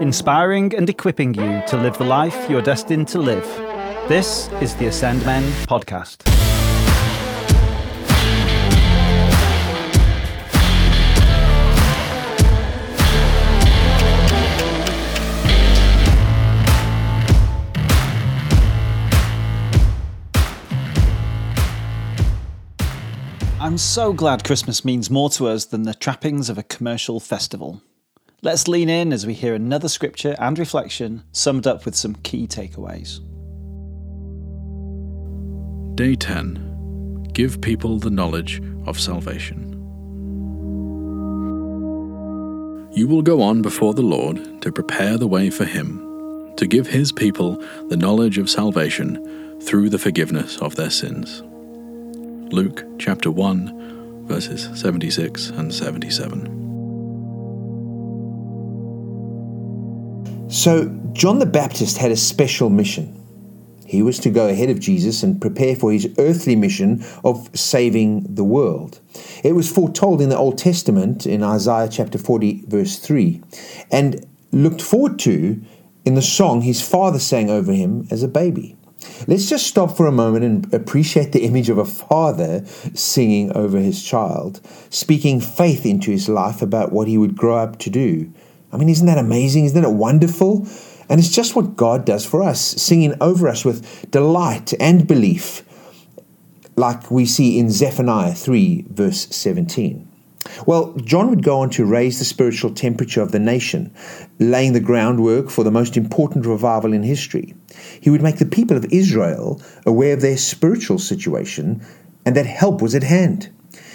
inspiring and equipping you to live the life you're destined to live. This is the Ascend Men podcast. I'm so glad Christmas means more to us than the trappings of a commercial festival. Let's lean in as we hear another scripture and reflection summed up with some key takeaways. Day 10 Give people the knowledge of salvation. You will go on before the Lord to prepare the way for him, to give his people the knowledge of salvation through the forgiveness of their sins. Luke chapter 1, verses 76 and 77. So, John the Baptist had a special mission. He was to go ahead of Jesus and prepare for his earthly mission of saving the world. It was foretold in the Old Testament in Isaiah chapter 40, verse 3, and looked forward to in the song his father sang over him as a baby. Let's just stop for a moment and appreciate the image of a father singing over his child, speaking faith into his life about what he would grow up to do. I mean, isn't that amazing? Isn't it wonderful? And it's just what God does for us, singing over us with delight and belief, like we see in Zephaniah 3, verse 17. Well, John would go on to raise the spiritual temperature of the nation, laying the groundwork for the most important revival in history. He would make the people of Israel aware of their spiritual situation and that help was at hand.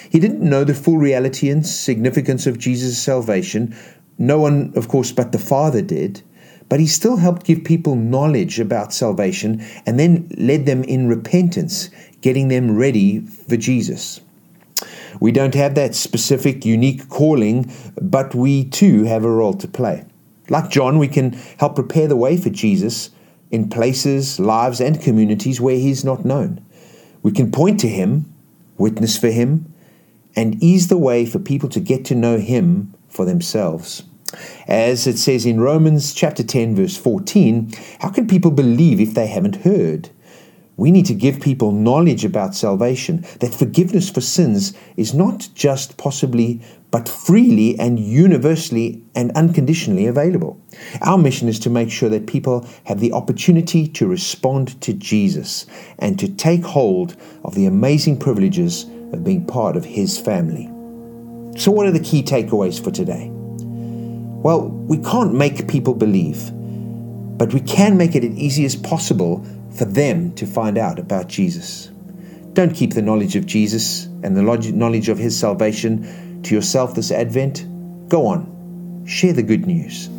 He didn't know the full reality and significance of Jesus' salvation. No one, of course, but the Father did. But he still helped give people knowledge about salvation and then led them in repentance, getting them ready for Jesus. We don't have that specific, unique calling, but we too have a role to play. Like John, we can help prepare the way for Jesus in places, lives, and communities where he's not known. We can point to him, witness for him, and ease the way for people to get to know him for themselves. As it says in Romans chapter 10 verse 14, how can people believe if they haven't heard? We need to give people knowledge about salvation, that forgiveness for sins is not just possibly, but freely and universally and unconditionally available. Our mission is to make sure that people have the opportunity to respond to Jesus and to take hold of the amazing privileges of being part of His family. So, what are the key takeaways for today? Well, we can't make people believe, but we can make it as easy as possible for them to find out about Jesus. Don't keep the knowledge of Jesus and the knowledge of his salvation to yourself this Advent. Go on, share the good news.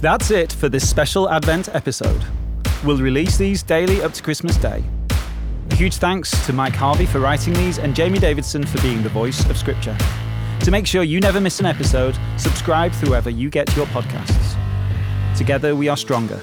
That's it for this special Advent episode. We'll release these daily up to Christmas Day. Huge thanks to Mike Harvey for writing these and Jamie Davidson for being the voice of Scripture. To make sure you never miss an episode, subscribe through wherever you get your podcasts. Together we are stronger.